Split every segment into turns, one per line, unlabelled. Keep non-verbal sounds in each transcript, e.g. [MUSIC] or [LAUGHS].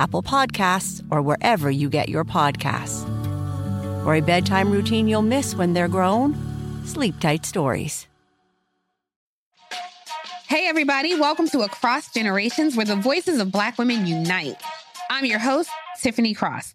Apple Podcasts, or wherever you get your podcasts. For a bedtime routine you'll miss when they're grown, Sleep Tight Stories.
Hey, everybody, welcome to Across Generations, where the voices of Black women unite. I'm your host, Tiffany Cross.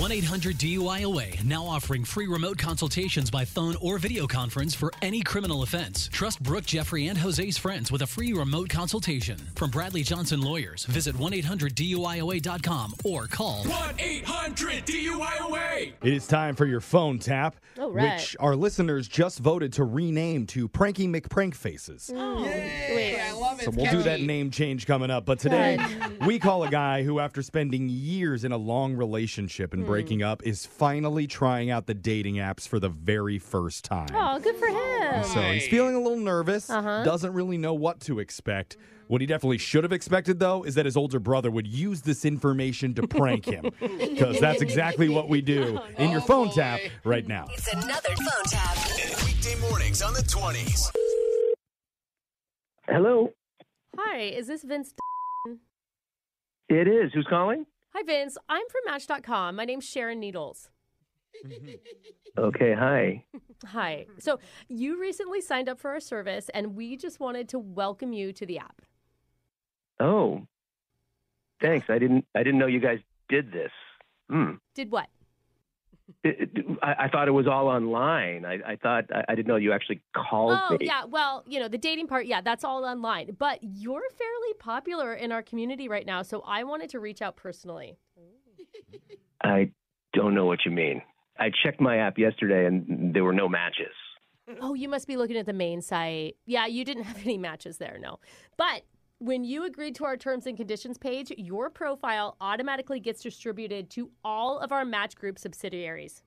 1 800 DUIOA now offering free remote consultations by phone or video conference for any criminal offense. Trust Brooke, Jeffrey, and Jose's friends with a free remote consultation. From Bradley Johnson Lawyers, visit 1 800 DUIOA.com or call
1 800 DUIOA.
It is time for your phone tap,
All right.
which our listeners just voted to rename to Pranky McPrank Faces.
Oh, wait. I love it.
So we'll do that name change coming up. But today, we call a guy who, after spending years in a long relationship and breaking up, is finally trying out the dating apps for the very first time.
Oh, good for him.
So he's feeling a little nervous,
Uh-huh.
doesn't really know what to expect. What he definitely should have expected, though, is that his older brother would use this information to prank him. [LAUGHS] Because that's exactly what we do [LAUGHS] in your phone tap right now.
It's another phone tap.
Weekday mornings on the 20s.
Hello.
Hi, is this Vince?
It is. Who's calling?
Hi, Vince. I'm from Match.com. My name's Sharon Needles. [LAUGHS]
Okay, hi.
Hi. So, you recently signed up for our service, and we just wanted to welcome you to the app.
Oh. Thanks. I didn't I didn't know you guys did this. Hmm.
Did what?
It- it- I, I thought it was all online. I, I thought I, I didn't know you actually called
Oh,
me.
yeah. Well, you know, the dating part, yeah, that's all online. But you're fairly popular in our community right now, so I wanted to reach out personally.
I don't know what you mean. I checked my app yesterday and there were no matches.
Oh, you must be looking at the main site. Yeah, you didn't [LAUGHS] have any matches there, no. But when you agreed to our terms and conditions page, your profile automatically gets distributed to all of our Match Group subsidiaries.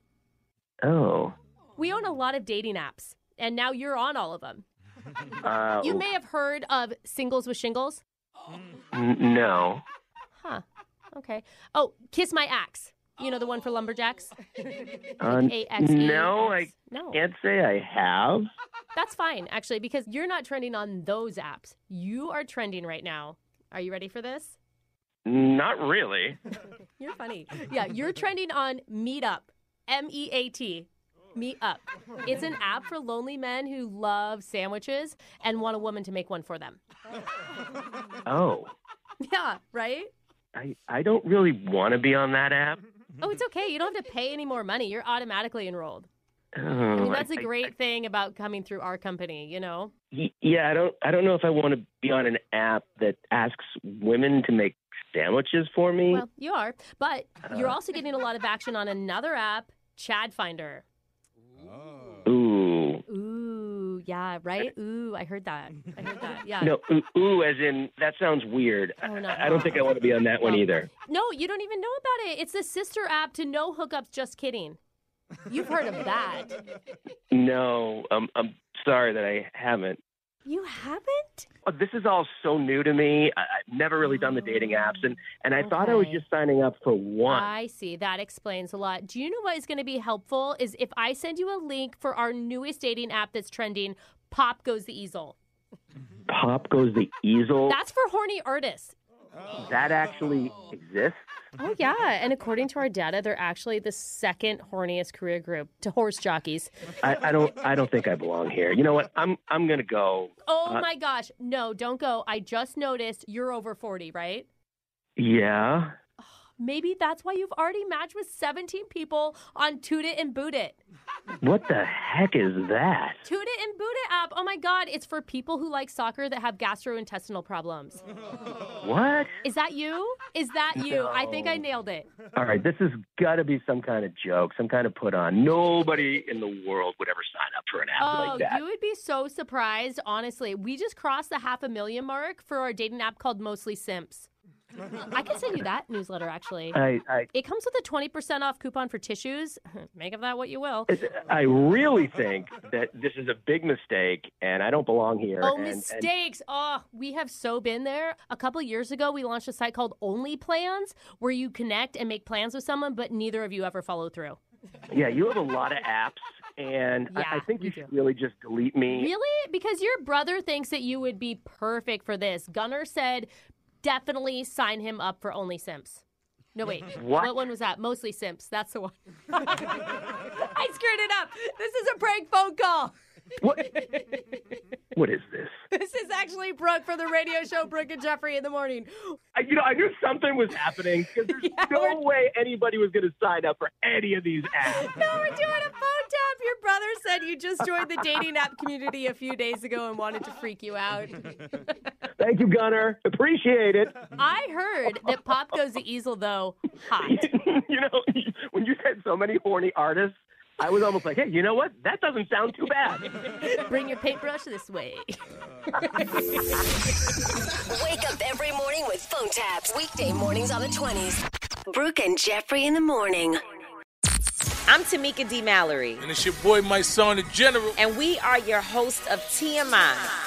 Oh.
We own a lot of dating apps, and now you're on all of them.
Uh,
You may have heard of Singles with Shingles.
n- no.
Huh. Okay. Oh, Kiss My Axe. You know the one for lumberjacks? [LAUGHS]
Uh,
A-X-E.
no, I
No.
can't say I have.
That's fine, actually, because you're not trending on those apps. You are trending right now. Are you ready for this?
Not really. [LAUGHS]
You're funny. Yeah, you're trending on Meetup. M E A T. Meetup. It's an app for lonely men who love sandwiches and want a woman to make one for them.
Oh. [LAUGHS]
Yeah, right?
I, I don't really want to be on that app.
Oh, it's okay. You don't have to pay any more money. You're automatically enrolled. I
Oh,
mean, that's
a
a great thing about coming through our company, you know?
Yeah, I don't. I don't know if I want to be on an app that asks women to make sandwiches for me.
Well, you are. But you're uh. also getting a lot of action on another app, Chad Finder.
Ooh,
Ooh, yeah, right? [LAUGHS] Ooh, I heard that. I heard that. Yeah.
No, ooh, ooh, as in that sounds weird.
Oh, no.
I, I don't think I want to be on that one either.
No, you don't even know about it. It's the sister app to no hookups. Just kidding. You've heard of that. [LAUGHS]
No, um, I'm sorry that I haven't.
You haven't?
Oh, This is all so new to me. I, I've never really done the dating apps, and and I thought I was just signing up for one.
I see. That explains a lot. Do you know what is going to be helpful? Is if I send you a link for our newest dating app that's trending, Pop Goes the Easel.
Pop goes the easel.
That's for horny artists.
That actually exists.
Oh, yeah. And according to our data, they're actually the second horniest career group to horse jockeys.
I, I don't. I don't think I belong here. You know what? I'm. I'm gonna go.
Oh,
Uh,
my gosh. No, don't go. I just noticed you're over 40, right?
Yeah.
Maybe that's why you've already matched with 17 people on Toot It and Boot It.
What the heck is that?
Toot It and Boot It app. Oh my God. It's for people who like soccer that have gastrointestinal problems.
What?
Is that you? Is that you? I think I nailed it.
All right. This has got to be some kind of joke, some kind of put on. Nobody in the world would ever sign up for an app
Oh,
like that.
you would be so surprised. Honestly, we just crossed the half a million mark for our dating app called Mostly Simps. I can send you that newsletter actually.
I, I
It comes with a 20% off coupon for tissues. [LAUGHS] Make of that what you will.
I really think that this is a big mistake, and I don't belong here.
Oh,
and, and-
mistakes. Oh, we have so been there. A couple years ago, we launched a site called Only Plans where you connect and make plans with someone, but neither of you ever follow through.
yeah, you have a lot of apps, and I, I think you should really just delete me.
Really? Because your brother thinks that you would be perfect for this. Gunnar said definitely sign him up for Only Simps. No, wait. [LAUGHS]
What?
one was that? Mostly Simps. That's the one. [LAUGHS] I screwed it up. This is a prank phone call.
What? what is this? [LAUGHS]
This is actually Brooke for the radio show Brooke and Jeffrey in the morning.
I, you know, I knew something was happening because there's no way anybody was going to sign up for any of these apps.
No, we're doing a phone tap. Your brother said you just joined the dating app community a few days ago and wanted to freak you out.
Thank you, Gunner. Appreciate it.
I heard that Pop Goes the Easel, though, hot. [LAUGHS]
you know, when you said so many horny artists, I was almost like, hey, you know what? That doesn't sound too bad.
Bring your paintbrush this way. [LAUGHS]
Wake up every morning with phone taps. Weekday mornings on the 20s. Brooke and Jeffrey in the morning.
I'm Tamika D. Mallory.
And it's your boy, my son, the general.
And we are your host of TMI.